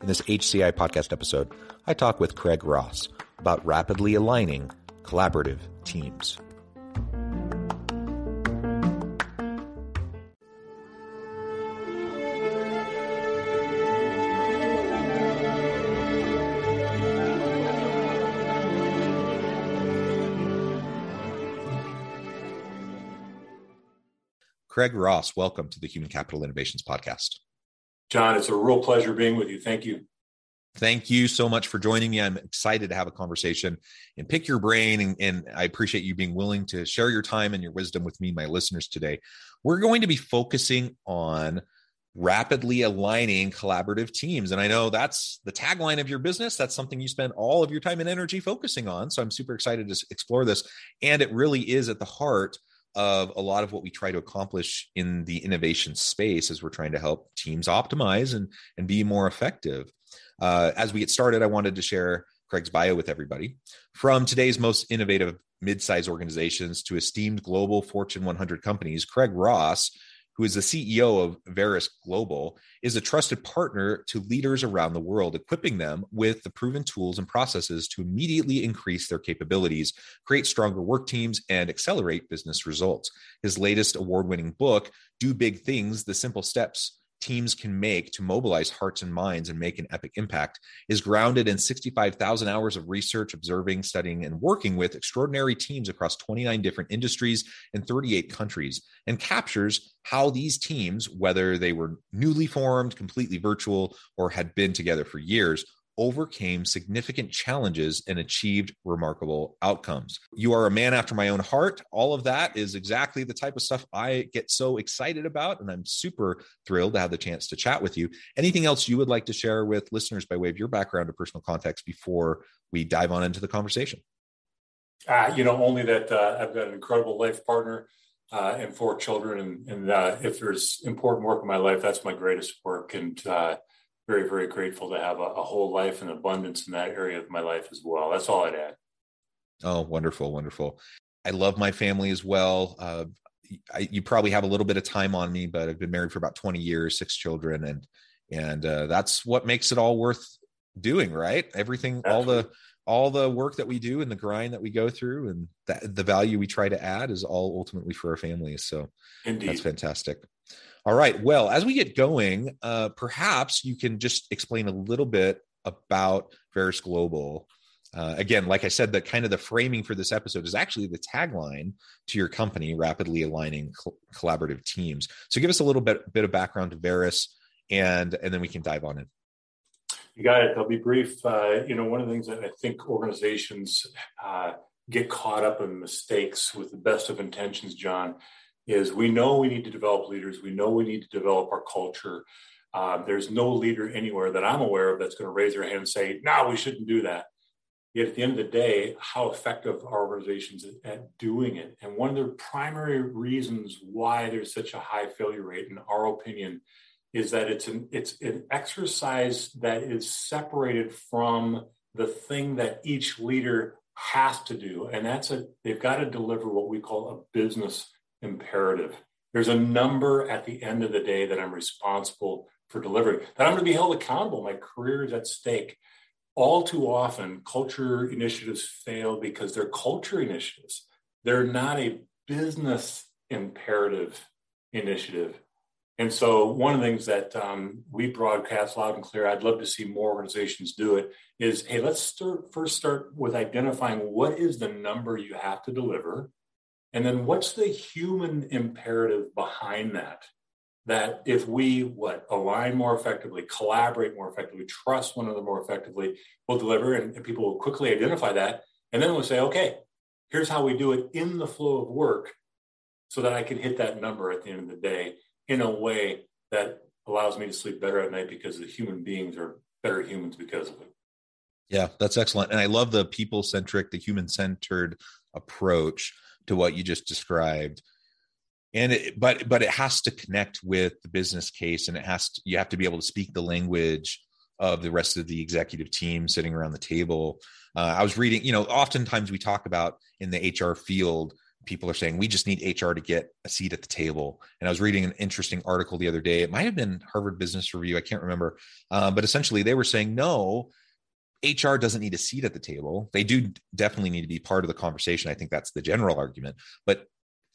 In this HCI podcast episode, I talk with Craig Ross about rapidly aligning collaborative teams. Craig Ross, welcome to the Human Capital Innovations Podcast. John, it's a real pleasure being with you. Thank you. Thank you so much for joining me. I'm excited to have a conversation and pick your brain. And, and, I appreciate you being willing to share your time and your wisdom with me, my listeners, today. We're going to be focusing on rapidly aligning collaborative teams. And I know that's the tagline of your business. That's something you spend all of your time and energy focusing on. So I'm super excited to explore this. And it really is at the heart of a lot of what we try to accomplish in the innovation space as we're trying to help teams optimize and, and be more effective. Uh, as we get started, I wanted to share Craig's bio with everybody. From today's most innovative mid-sized organizations to esteemed global Fortune 100 companies, Craig Ross, who is the CEO of Verus Global, is a trusted partner to leaders around the world, equipping them with the proven tools and processes to immediately increase their capabilities, create stronger work teams, and accelerate business results. His latest award winning book, Do Big Things The Simple Steps teams can make to mobilize hearts and minds and make an epic impact is grounded in 65,000 hours of research, observing, studying, and working with extraordinary teams across 29 different industries and 38 countries, and captures how these teams, whether they were newly formed, completely virtual, or had been together for years, overcame significant challenges and achieved remarkable outcomes. You are a man after my own heart. All of that is exactly the type of stuff I get so excited about. And I'm super thrilled to have the chance to chat with you. Anything else you would like to share with listeners by way of your background or personal context before we dive on into the conversation? Uh, you know, only that uh, I've got an incredible life partner. Uh, and four children, and, and uh, if there's important work in my life, that's my greatest work. And uh, very, very grateful to have a, a, whole life and abundance in that area of my life as well. That's all I'd add. Oh, wonderful, wonderful. I love my family as well. Uh, I, you probably have a little bit of time on me, but I've been married for about 20 years, six children, and and uh, that's what makes it all worth doing, right? Everything, all the all the work that we do and the grind that we go through, and that, the value we try to add is all ultimately for our families. So Indeed. that's fantastic. All right. Well, as we get going, uh, perhaps you can just explain a little bit about Verus Global. Uh, again, like I said, that kind of the framing for this episode is actually the tagline to your company, rapidly aligning cl- collaborative teams. So, give us a little bit bit of background to Verus, and and then we can dive on in. You got it. I'll be brief. Uh, you know, one of the things that I think organizations uh, get caught up in mistakes with the best of intentions, John, is we know we need to develop leaders. We know we need to develop our culture. Uh, there's no leader anywhere that I'm aware of that's going to raise their hand and say, no, we shouldn't do that. Yet at the end of the day, how effective are organizations at doing it? And one of the primary reasons why there's such a high failure rate, in our opinion, is that it's an it's an exercise that is separated from the thing that each leader has to do, and that's a they've got to deliver what we call a business imperative. There's a number at the end of the day that I'm responsible for delivering, that I'm going to be held accountable. My career is at stake. All too often, culture initiatives fail because they're culture initiatives. They're not a business imperative initiative. And so, one of the things that um, we broadcast loud and clear, I'd love to see more organizations do it, is hey, let's start, first start with identifying what is the number you have to deliver. And then what's the human imperative behind that? That if we what align more effectively, collaborate more effectively, trust one another more effectively, we'll deliver, and, and people will quickly identify that, and then we'll say, okay, here's how we do it in the flow of work, so that I can hit that number at the end of the day in a way that allows me to sleep better at night because the human beings are better humans because of it. Yeah, that's excellent. And I love the people centric, the human centered approach to what you just described. And it, but but it has to connect with the business case and it has to you have to be able to speak the language of the rest of the executive team sitting around the table. Uh, I was reading, you know, oftentimes we talk about in the HR field people are saying we just need HR to get a seat at the table. And I was reading an interesting article the other day. It might have been Harvard Business Review. I can't remember. Uh, but essentially, they were saying no, HR doesn't need a seat at the table. They do definitely need to be part of the conversation. I think that's the general argument. But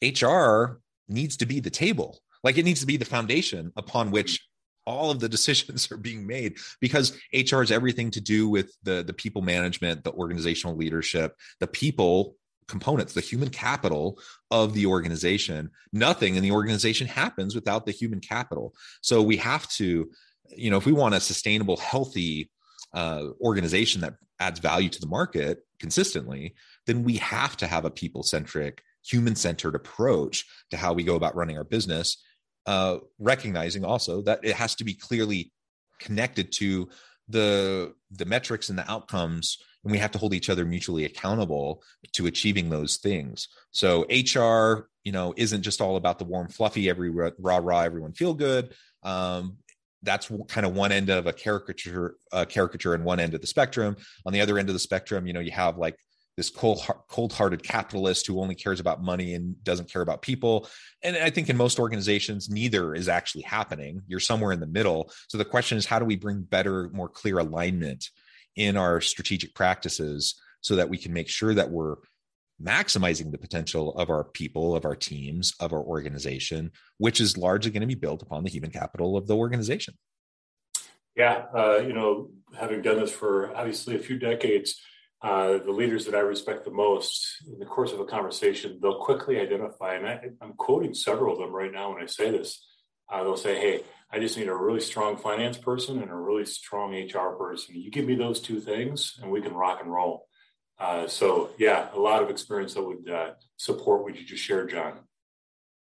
HR needs to be the table. Like it needs to be the foundation upon which all of the decisions are being made because HR is everything to do with the the people management, the organizational leadership, the people components, the human capital of the organization. Nothing in the organization happens without the human capital. So we have to, you know, if we want a sustainable, healthy uh, organization that adds value to the market consistently, then we have to have a people centric, human centered approach to how we go about running our business. Uh, recognizing also that it has to be clearly connected to the the metrics and the outcomes and we have to hold each other mutually accountable to achieving those things. So hr you know isn't just all about the warm fluffy every rah rah everyone feel good. Um, that's kind of one end of a caricature uh, caricature and one end of the spectrum. On the other end of the spectrum you know you have like this cold cold-hearted capitalist who only cares about money and doesn't care about people. And i think in most organizations neither is actually happening. You're somewhere in the middle. So the question is how do we bring better more clear alignment in our strategic practices so that we can make sure that we're maximizing the potential of our people of our teams of our organization which is largely going to be built upon the human capital of the organization yeah uh, you know having done this for obviously a few decades uh, the leaders that I respect the most in the course of a conversation, they'll quickly identify, and I, am quoting several of them right now when I say this. Uh, they'll say, Hey, I just need a really strong finance person and a really strong HR person. You give me those two things, and we can rock and roll. Uh, so, yeah, a lot of experience that would uh, support what you just shared, John.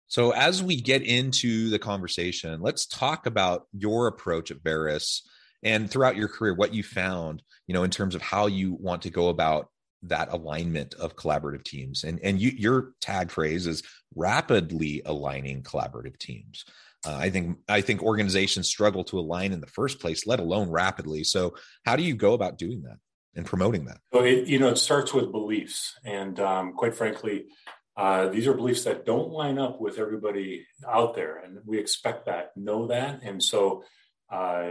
So, as we get into the conversation, let's talk about your approach at Verus and throughout your career what you found you know in terms of how you want to go about that alignment of collaborative teams and and you, your tag phrase is rapidly aligning collaborative teams uh, i think i think organizations struggle to align in the first place let alone rapidly. So how do you go about doing that and promoting that? So it, you know it starts with beliefs. And um, quite frankly uh, these are beliefs that don't line up with everybody out there. And we expect that know that. And so uh,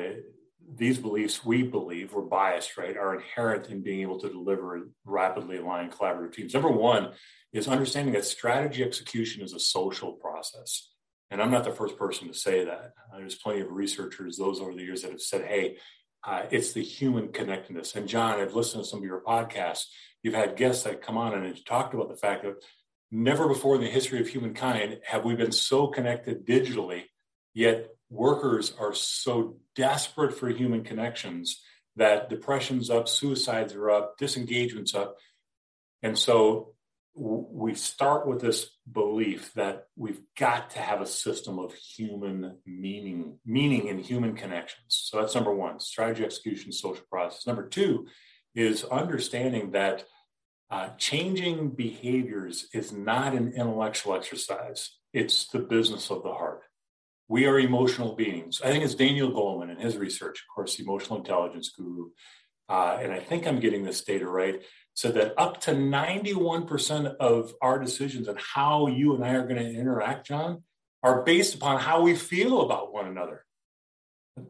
these beliefs, we believe, we're biased, right, are inherent in being able to deliver rapidly aligned collaborative teams. Number one is understanding that strategy execution is a social process. And I'm not the first person to say that. Uh, there's plenty of researchers, those over the years, that have said, hey, uh, it's the human connectedness. And John, I've listened to some of your podcasts. You've had guests that come on and have talked about the fact that never before in the history of humankind have we been so connected digitally, yet workers are so desperate for human connections that depression's up, suicides are up, disengagement's up. And so we start with this belief that we've got to have a system of human meaning, meaning in human connections. So that's number one, strategy, execution, social process. Number two is understanding that uh, changing behaviors is not an intellectual exercise. It's the business of the heart we are emotional beings. I think it's Daniel Goleman in his research, of course, emotional intelligence guru. Uh, and I think I'm getting this data right, said that up to 91% of our decisions and how you and I are going to interact, John, are based upon how we feel about one another.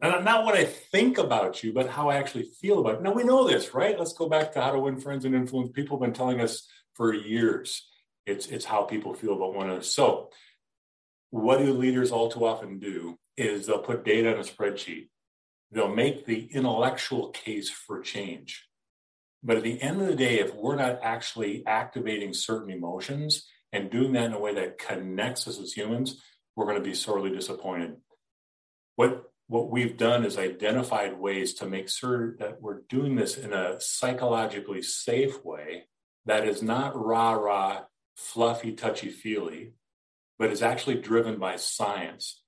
And not what I think about you, but how I actually feel about it. Now we know this, right? Let's go back to how to win friends and influence people have been telling us for years. It's it's how people feel about one another. So what do leaders all too often do is they'll put data in a spreadsheet. They'll make the intellectual case for change. But at the end of the day, if we're not actually activating certain emotions and doing that in a way that connects us as humans, we're going to be sorely disappointed. What what we've done is identified ways to make sure that we're doing this in a psychologically safe way that is not rah rah, fluffy, touchy feely, but is actually driven by science.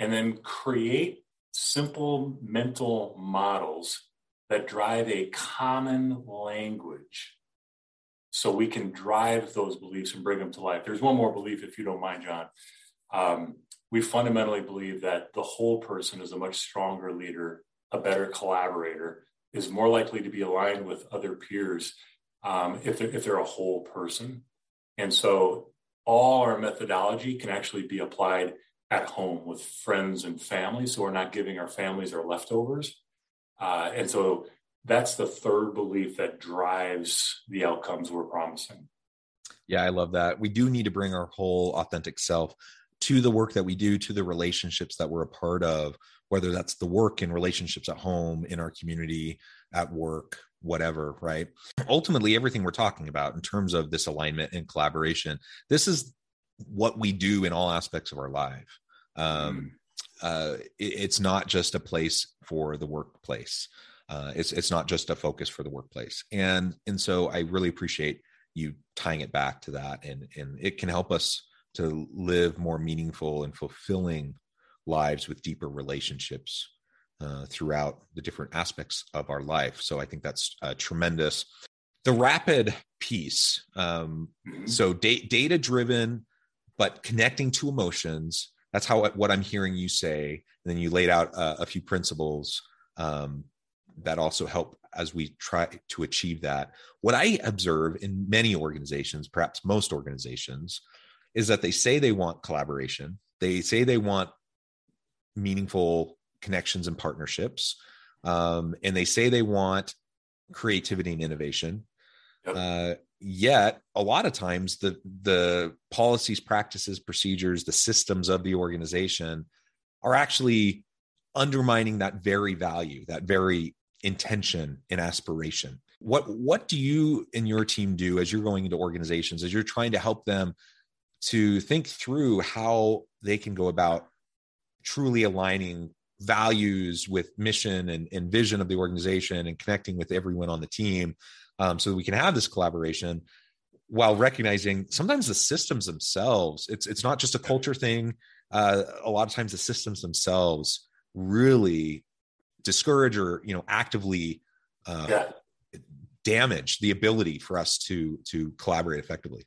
And then create simple mental models that drive a common language so we can drive those beliefs and bring them to life. There's one more belief, if you don't mind, John. Um, we fundamentally believe that the whole person is a much stronger leader, a better collaborator, is more likely to be aligned with other peers um, if, they're, if they're a whole person. And so all our methodology can actually be applied at home with friends and family. So we're not giving our families our leftovers. Uh, and so that's the third belief that drives the outcomes we're promising. Yeah, I love that. We do need to bring our whole authentic self to the work that we do, to the relationships that we're a part of, whether that's the work and relationships at home, in our community, at work, whatever, right? Ultimately, everything we're talking about in terms of this alignment and collaboration, this is what we do in all aspects of our life. Um, mm. Uh, it, it's not just a place for the workplace. Uh, it's it's not just a focus for the workplace, and and so I really appreciate you tying it back to that, and and it can help us to live more meaningful and fulfilling lives with deeper relationships uh, throughout the different aspects of our life. So I think that's uh, tremendous. The rapid piece, um, mm-hmm. so da- data driven, but connecting to emotions. That's how what I'm hearing you say. And then you laid out uh, a few principles um, that also help as we try to achieve that. What I observe in many organizations, perhaps most organizations, is that they say they want collaboration, they say they want meaningful connections and partnerships, um, and they say they want creativity and innovation. Yep. Uh, yet, a lot of times, the the policies, practices, procedures, the systems of the organization are actually undermining that very value, that very intention and aspiration. What what do you and your team do as you're going into organizations as you're trying to help them to think through how they can go about truly aligning values with mission and, and vision of the organization and connecting with everyone on the team um, so that we can have this collaboration while recognizing sometimes the systems themselves it's it's not just a culture thing. Uh, a lot of times the systems themselves really discourage or you know actively uh, yeah. damage the ability for us to to collaborate effectively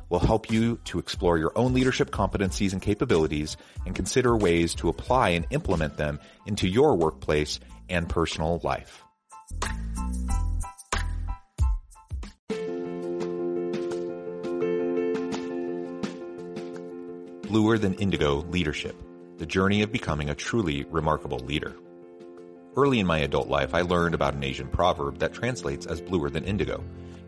will help you to explore your own leadership competencies and capabilities and consider ways to apply and implement them into your workplace and personal life. Bluer Than Indigo Leadership, the journey of becoming a truly remarkable leader. Early in my adult life, I learned about an Asian proverb that translates as bluer than indigo –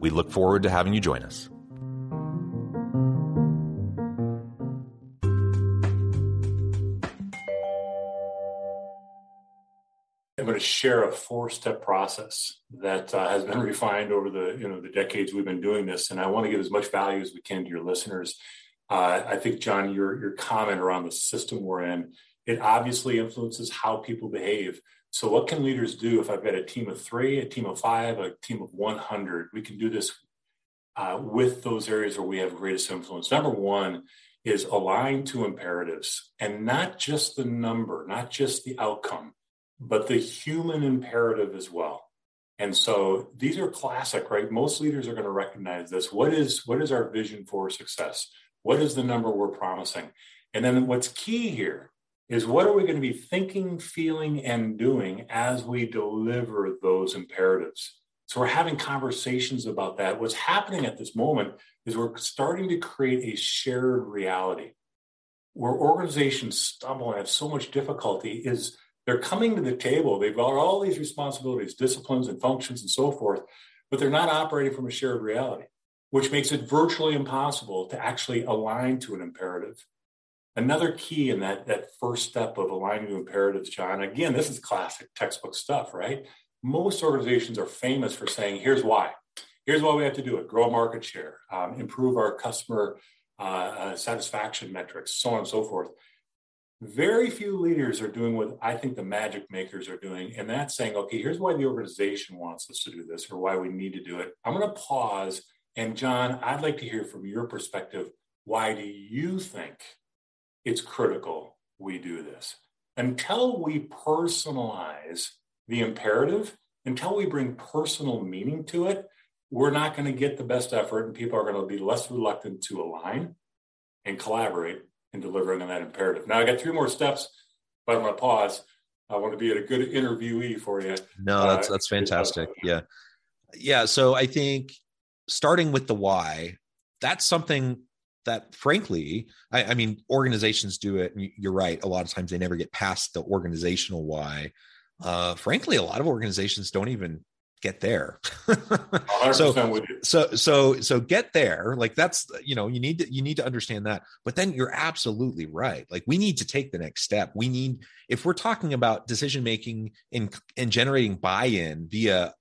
We look forward to having you join us. I'm going to share a four-step process that uh, has been refined over the you know the decades we've been doing this, and I want to give as much value as we can to your listeners. Uh, I think, John, your your comment around the system we're in, it obviously influences how people behave. So, what can leaders do if I've got a team of three, a team of five, a team of 100? We can do this uh, with those areas where we have greatest influence. Number one is align to imperatives and not just the number, not just the outcome but the human imperative as well. And so these are classic, right? Most leaders are going to recognize this. What is what is our vision for success? What is the number we're promising? And then what's key here is what are we going to be thinking, feeling, and doing as we deliver those imperatives? So we're having conversations about that. What's happening at this moment is we're starting to create a shared reality where organizations stumble and have so much difficulty is they're coming to the table. They've got all these responsibilities, disciplines, and functions, and so forth, but they're not operating from a shared reality, which makes it virtually impossible to actually align to an imperative. Another key in that, that first step of aligning to imperatives, John, again, this is classic textbook stuff, right? Most organizations are famous for saying, here's why. Here's why we have to do it grow market share, um, improve our customer uh, uh, satisfaction metrics, so on and so forth. Very few leaders are doing what I think the magic makers are doing, and that's saying, okay, here's why the organization wants us to do this or why we need to do it. I'm going to pause. And John, I'd like to hear from your perspective why do you think it's critical we do this? Until we personalize the imperative, until we bring personal meaning to it, we're not going to get the best effort, and people are going to be less reluctant to align and collaborate in delivering on that imperative. Now I got three more steps, but I'm going to pause. I want to be a good interviewee for you. No, that's uh, that's fantastic. Yeah, yeah. So I think starting with the why, that's something that frankly, I, I mean, organizations do it. you're right. A lot of times they never get past the organizational why. Uh, frankly, a lot of organizations don't even get there. so, so, so, so get there. Like that's, you know, you need to, you need to understand that, but then you're absolutely right. Like we need to take the next step. We need, if we're talking about decision making and, and generating buy-in via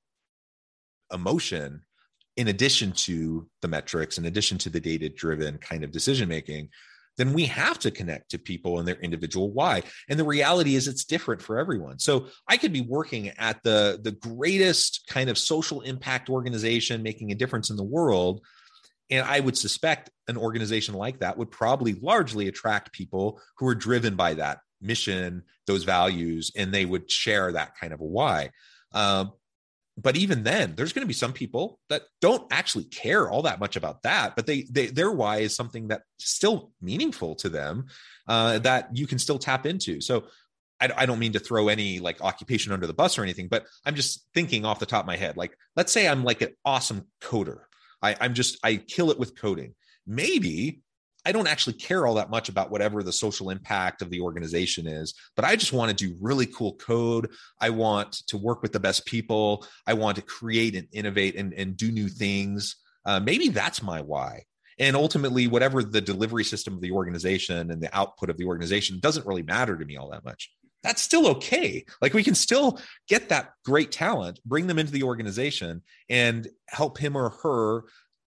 emotion, in addition to the metrics, in addition to the data driven kind of decision making, then we have to connect to people and their individual why. And the reality is it's different for everyone. So I could be working at the the greatest kind of social impact organization making a difference in the world and I would suspect an organization like that would probably largely attract people who are driven by that mission, those values, and they would share that kind of a why. Um, but even then there's going to be some people that don't actually care all that much about that but they, they their why is something that's still meaningful to them uh, that you can still tap into. So I, I don't mean to throw any like occupation under the bus or anything but i'm just thinking off the top of my head. Like let's say i'm like an awesome coder. I, i'm just i kill it with coding. Maybe I don't actually care all that much about whatever the social impact of the organization is, but I just want to do really cool code. I want to work with the best people. I want to create and innovate and, and do new things. Uh, maybe that's my why. And ultimately, whatever the delivery system of the organization and the output of the organization doesn't really matter to me all that much. That's still okay. Like we can still get that great talent, bring them into the organization, and help him or her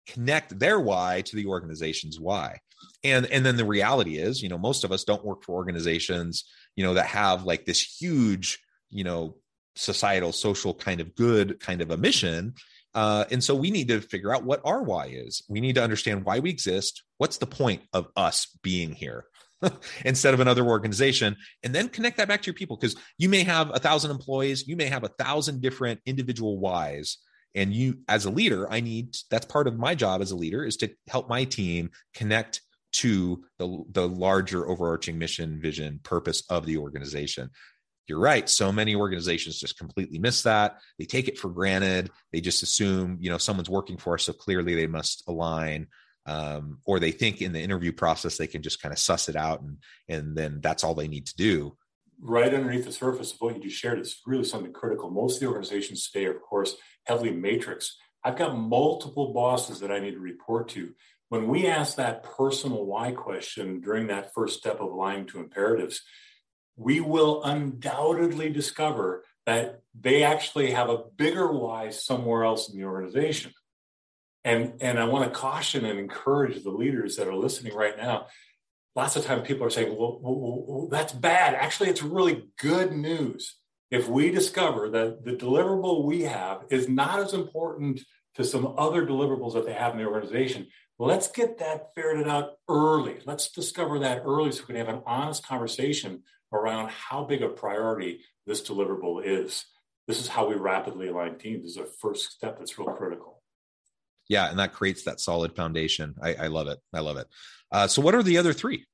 connect their why to the organization's why and and then the reality is you know most of us don't work for organizations you know that have like this huge you know societal social kind of good kind of a mission. Uh, and so we need to figure out what our why is. We need to understand why we exist. What's the point of us being here instead of another organization? And then connect that back to your people because you may have a thousand employees you may have a thousand different individual whys. And you as a leader i need that's part of my job as a leader is to help my team connect to the, the larger overarching mission, vision, purpose of the organization. You're right. So many organizations just completely miss that. They take it for granted. They just assume, you know, someone's working for us, so clearly they must align. Um, or they think in the interview process they can just kind of suss it out, and and then that's all they need to do. Right underneath the surface of what you just shared is really something critical. Most of the organizations today of course, heavily matrix. I've got multiple bosses that I need to report to when we ask that personal why question during that first step of lying to imperatives, we will undoubtedly discover that they actually have a bigger why somewhere else in the organization. And, and I want to caution and encourage the leaders that are listening right now. Lots of times people are saying, well, well, well, that's bad. Actually, it's really good news. If we discover that the deliverable we have is not as important to some other deliverables that they have in the organization, Let's get that ferreted out early. Let's discover that early so we can have an honest conversation around how big a priority this deliverable is. This is how we rapidly align teams. This is a first step that's real critical. Yeah, and that creates that solid foundation. I, I love it. I love it. Uh, so, what are the other three?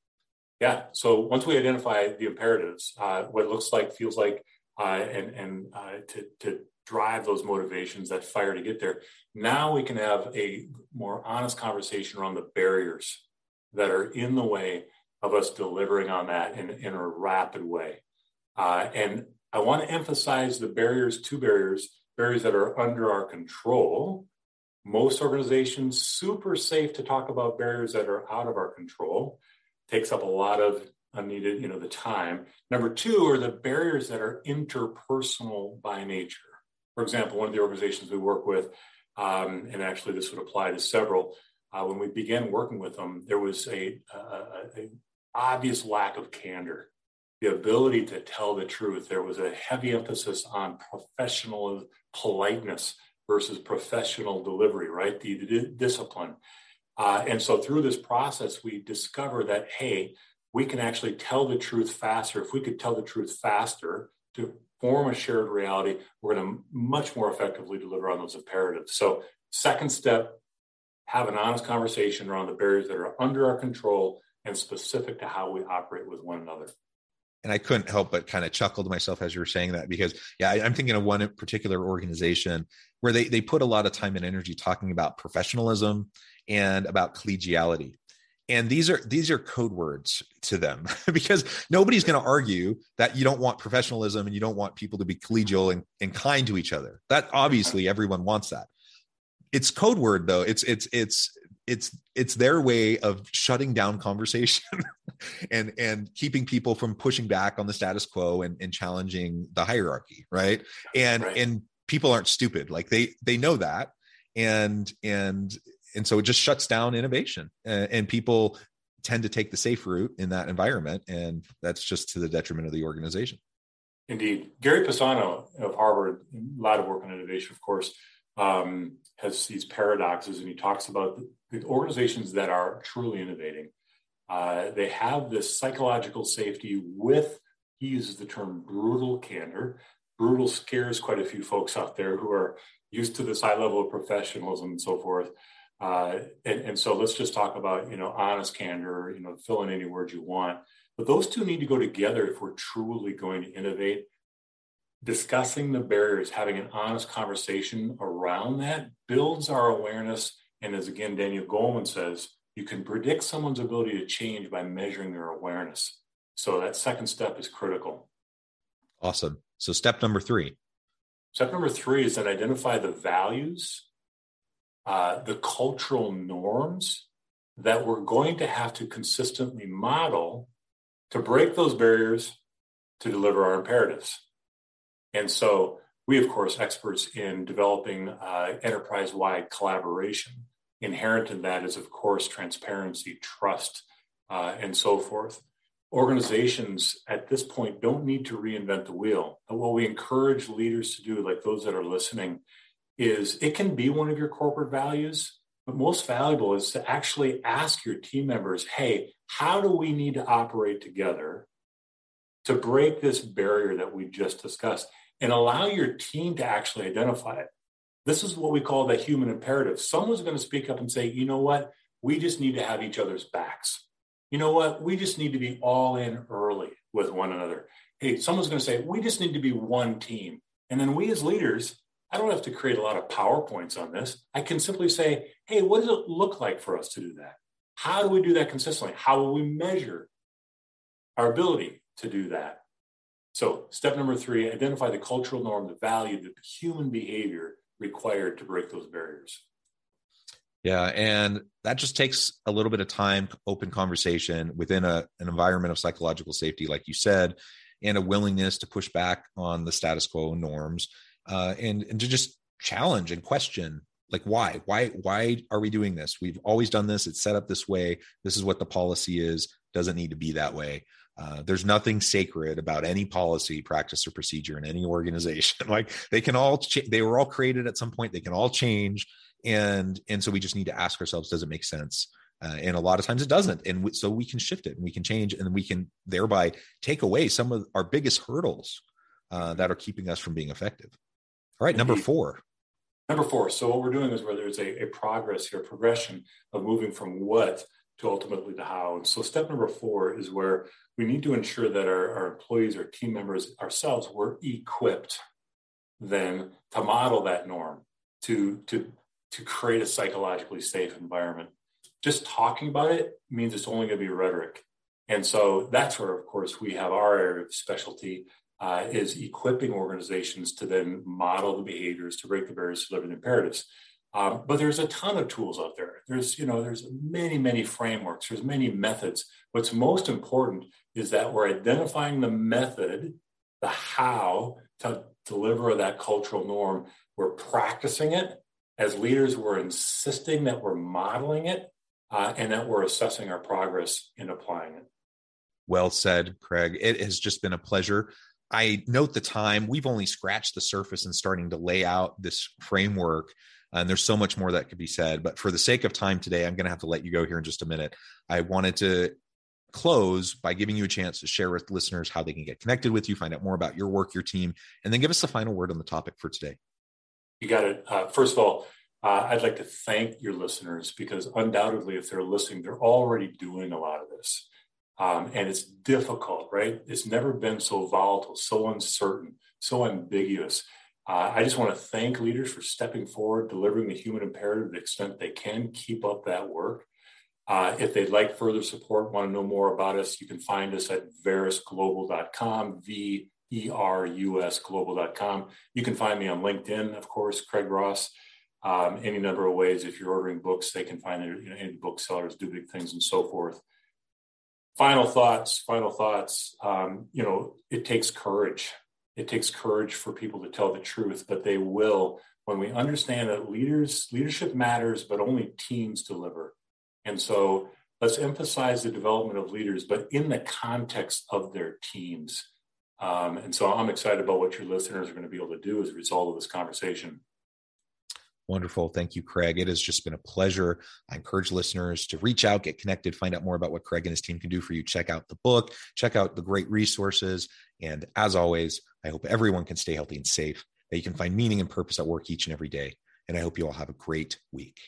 Yeah. So once we identify the imperatives, uh, what it looks like, feels like, uh, and and uh, to to drive those motivations, that fire to get there. Now we can have a more honest conversation around the barriers that are in the way of us delivering on that in, in a rapid way. Uh, and I want to emphasize the barriers, two barriers, barriers that are under our control. Most organizations, super safe to talk about barriers that are out of our control. Takes up a lot of unneeded, you know, the time. Number two are the barriers that are interpersonal by nature. For example, one of the organizations we work with, um, and actually this would apply to several, uh, when we began working with them, there was a, a, a, obvious lack of candor, the ability to tell the truth. There was a heavy emphasis on professional politeness versus professional delivery, right? The, the discipline. Uh, and so through this process, we discover that, hey, we can actually tell the truth faster. If we could tell the truth faster to form a shared reality, we're going to much more effectively deliver on those imperatives. So, second step, have an honest conversation around the barriers that are under our control and specific to how we operate with one another. And I couldn't help but kind of chuckle to myself as you were saying that because, yeah, I, I'm thinking of one particular organization where they, they put a lot of time and energy talking about professionalism and about collegiality and these are these are code words to them because nobody's going to argue that you don't want professionalism and you don't want people to be collegial and, and kind to each other. That obviously everyone wants that. It's code word though. It's it's it's it's it's their way of shutting down conversation and and keeping people from pushing back on the status quo and, and challenging the hierarchy right? And right. and people aren't stupid. Like they they know that. And and and so it just shuts down innovation and, and people tend to take the safe route in that environment and that's just to the detriment of the organization. Indeed. Gary pisano of harvard a lot of work on innovation of course um, has these paradoxes and he talks about the, the organizations that are truly innovating. Uh, they have this psychological safety with he uses the term brutal candor. Brutal scares quite a few folks out there who are used to this high level of professionalism and so forth. Uh, and, and so let's just talk about, you know, honest candor, you know, fill in any words you want. But those two need to go together if we're truly going to innovate. Discussing the barriers, having an honest conversation around that builds our awareness. And as again, Daniel Goleman says, you can predict someone's ability to change by measuring their awareness. So that second step is critical. Awesome. So step number three. Step number three is then identify the values, uh, the cultural norms that we're going to have to consistently model to break those barriers to deliver our imperatives. And so we, of course, experts in developing uh, enterprise-wide collaboration. Inherent in that is, of course, transparency, trust, uh, and so forth organizations at this point don't need to reinvent the wheel. What we encourage leaders to do, like those that are listening, is it can be one of your corporate values, but most valuable is to actually ask your team members, hey, how do we need to operate together to break this barrier that we just discussed and allow your team to actually identify it? This is what we call the human imperative. Someone's going to speak up and say, you know what? We just need to have each other's backs you know what? We just need to be all in early with one another. Hey, someone's going to say, we just need to be one team. And then we as leaders, I don't have to create a lot of PowerPoints on this. I can simply say, hey, what does it look like for us to do that? How do we do that consistently? How will we measure our ability to do that? So, step number three identify the cultural norm, the value, the human behavior required to break those barriers. Yeah, and that just takes a little bit of time, open conversation within a, an environment of psychological safety, like you said, and a willingness to push back on the status quo norms, uh, and and to just challenge and question, like why, why, why are we doing this? We've always done this. It's set up this way. This is what the policy is. Doesn't need to be that way. Uh, there's nothing sacred about any policy, practice, or procedure in any organization. like they can all, ch- they were all created at some point. They can all change and and so we just need to ask ourselves does it make sense uh, and a lot of times it doesn't and so we can shift it and we can change and we can thereby take away some of our biggest hurdles uh, that are keeping us from being effective all right number four number four so what we're doing is where there's a, a progress here progression of moving from what to ultimately the how and so step number four is where we need to ensure that our, our employees our team members ourselves we're equipped then to model that norm to to to create a psychologically safe environment. Just talking about it means it's only going to be rhetoric. And so that's where, of course, we have our area of specialty uh, is equipping organizations to then model the behaviors to break the barriers to living imperatives. Um, but there's a ton of tools out there. There's, you know, there's many, many frameworks. There's many methods. What's most important is that we're identifying the method, the how to deliver that cultural norm. We're practicing it, as leaders, we're insisting that we're modeling it uh, and that we're assessing our progress in applying it. Well said, Craig. It has just been a pleasure. I note the time. We've only scratched the surface in starting to lay out this framework. And there's so much more that could be said. But for the sake of time today, I'm going to have to let you go here in just a minute. I wanted to close by giving you a chance to share with listeners how they can get connected with you, find out more about your work, your team, and then give us the final word on the topic for today. You got it. Uh, first of all, uh, I'd like to thank your listeners because undoubtedly, if they're listening, they're already doing a lot of this. Um, and it's difficult, right? It's never been so volatile, so uncertain, so ambiguous. Uh, I just want to thank leaders for stepping forward, delivering the human imperative to the extent they can. Keep up that work. Uh, if they'd like further support, want to know more about us, you can find us at verusglobal.com, V erusglobal.com. You can find me on LinkedIn, of course, Craig Ross. Um, any number of ways. If you're ordering books, they can find it. You know, any booksellers do big things and so forth. Final thoughts. Final thoughts. Um, you know, it takes courage. It takes courage for people to tell the truth, but they will when we understand that leaders leadership matters, but only teams deliver. And so let's emphasize the development of leaders, but in the context of their teams. Um, and so I'm excited about what your listeners are going to be able to do as a result of this conversation. Wonderful. Thank you, Craig. It has just been a pleasure. I encourage listeners to reach out, get connected, find out more about what Craig and his team can do for you. Check out the book, check out the great resources. And as always, I hope everyone can stay healthy and safe, that you can find meaning and purpose at work each and every day. And I hope you all have a great week.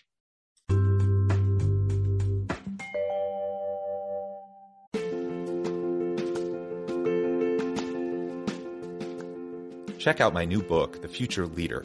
Check out my new book, The Future Leader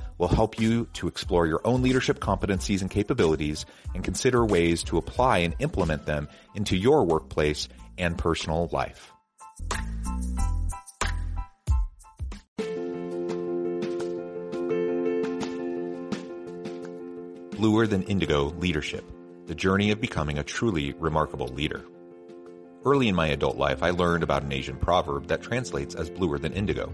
will help you to explore your own leadership competencies and capabilities and consider ways to apply and implement them into your workplace and personal life. Bluer Than Indigo Leadership The Journey of Becoming a Truly Remarkable Leader. Early in my adult life, I learned about an Asian proverb that translates as bluer than indigo.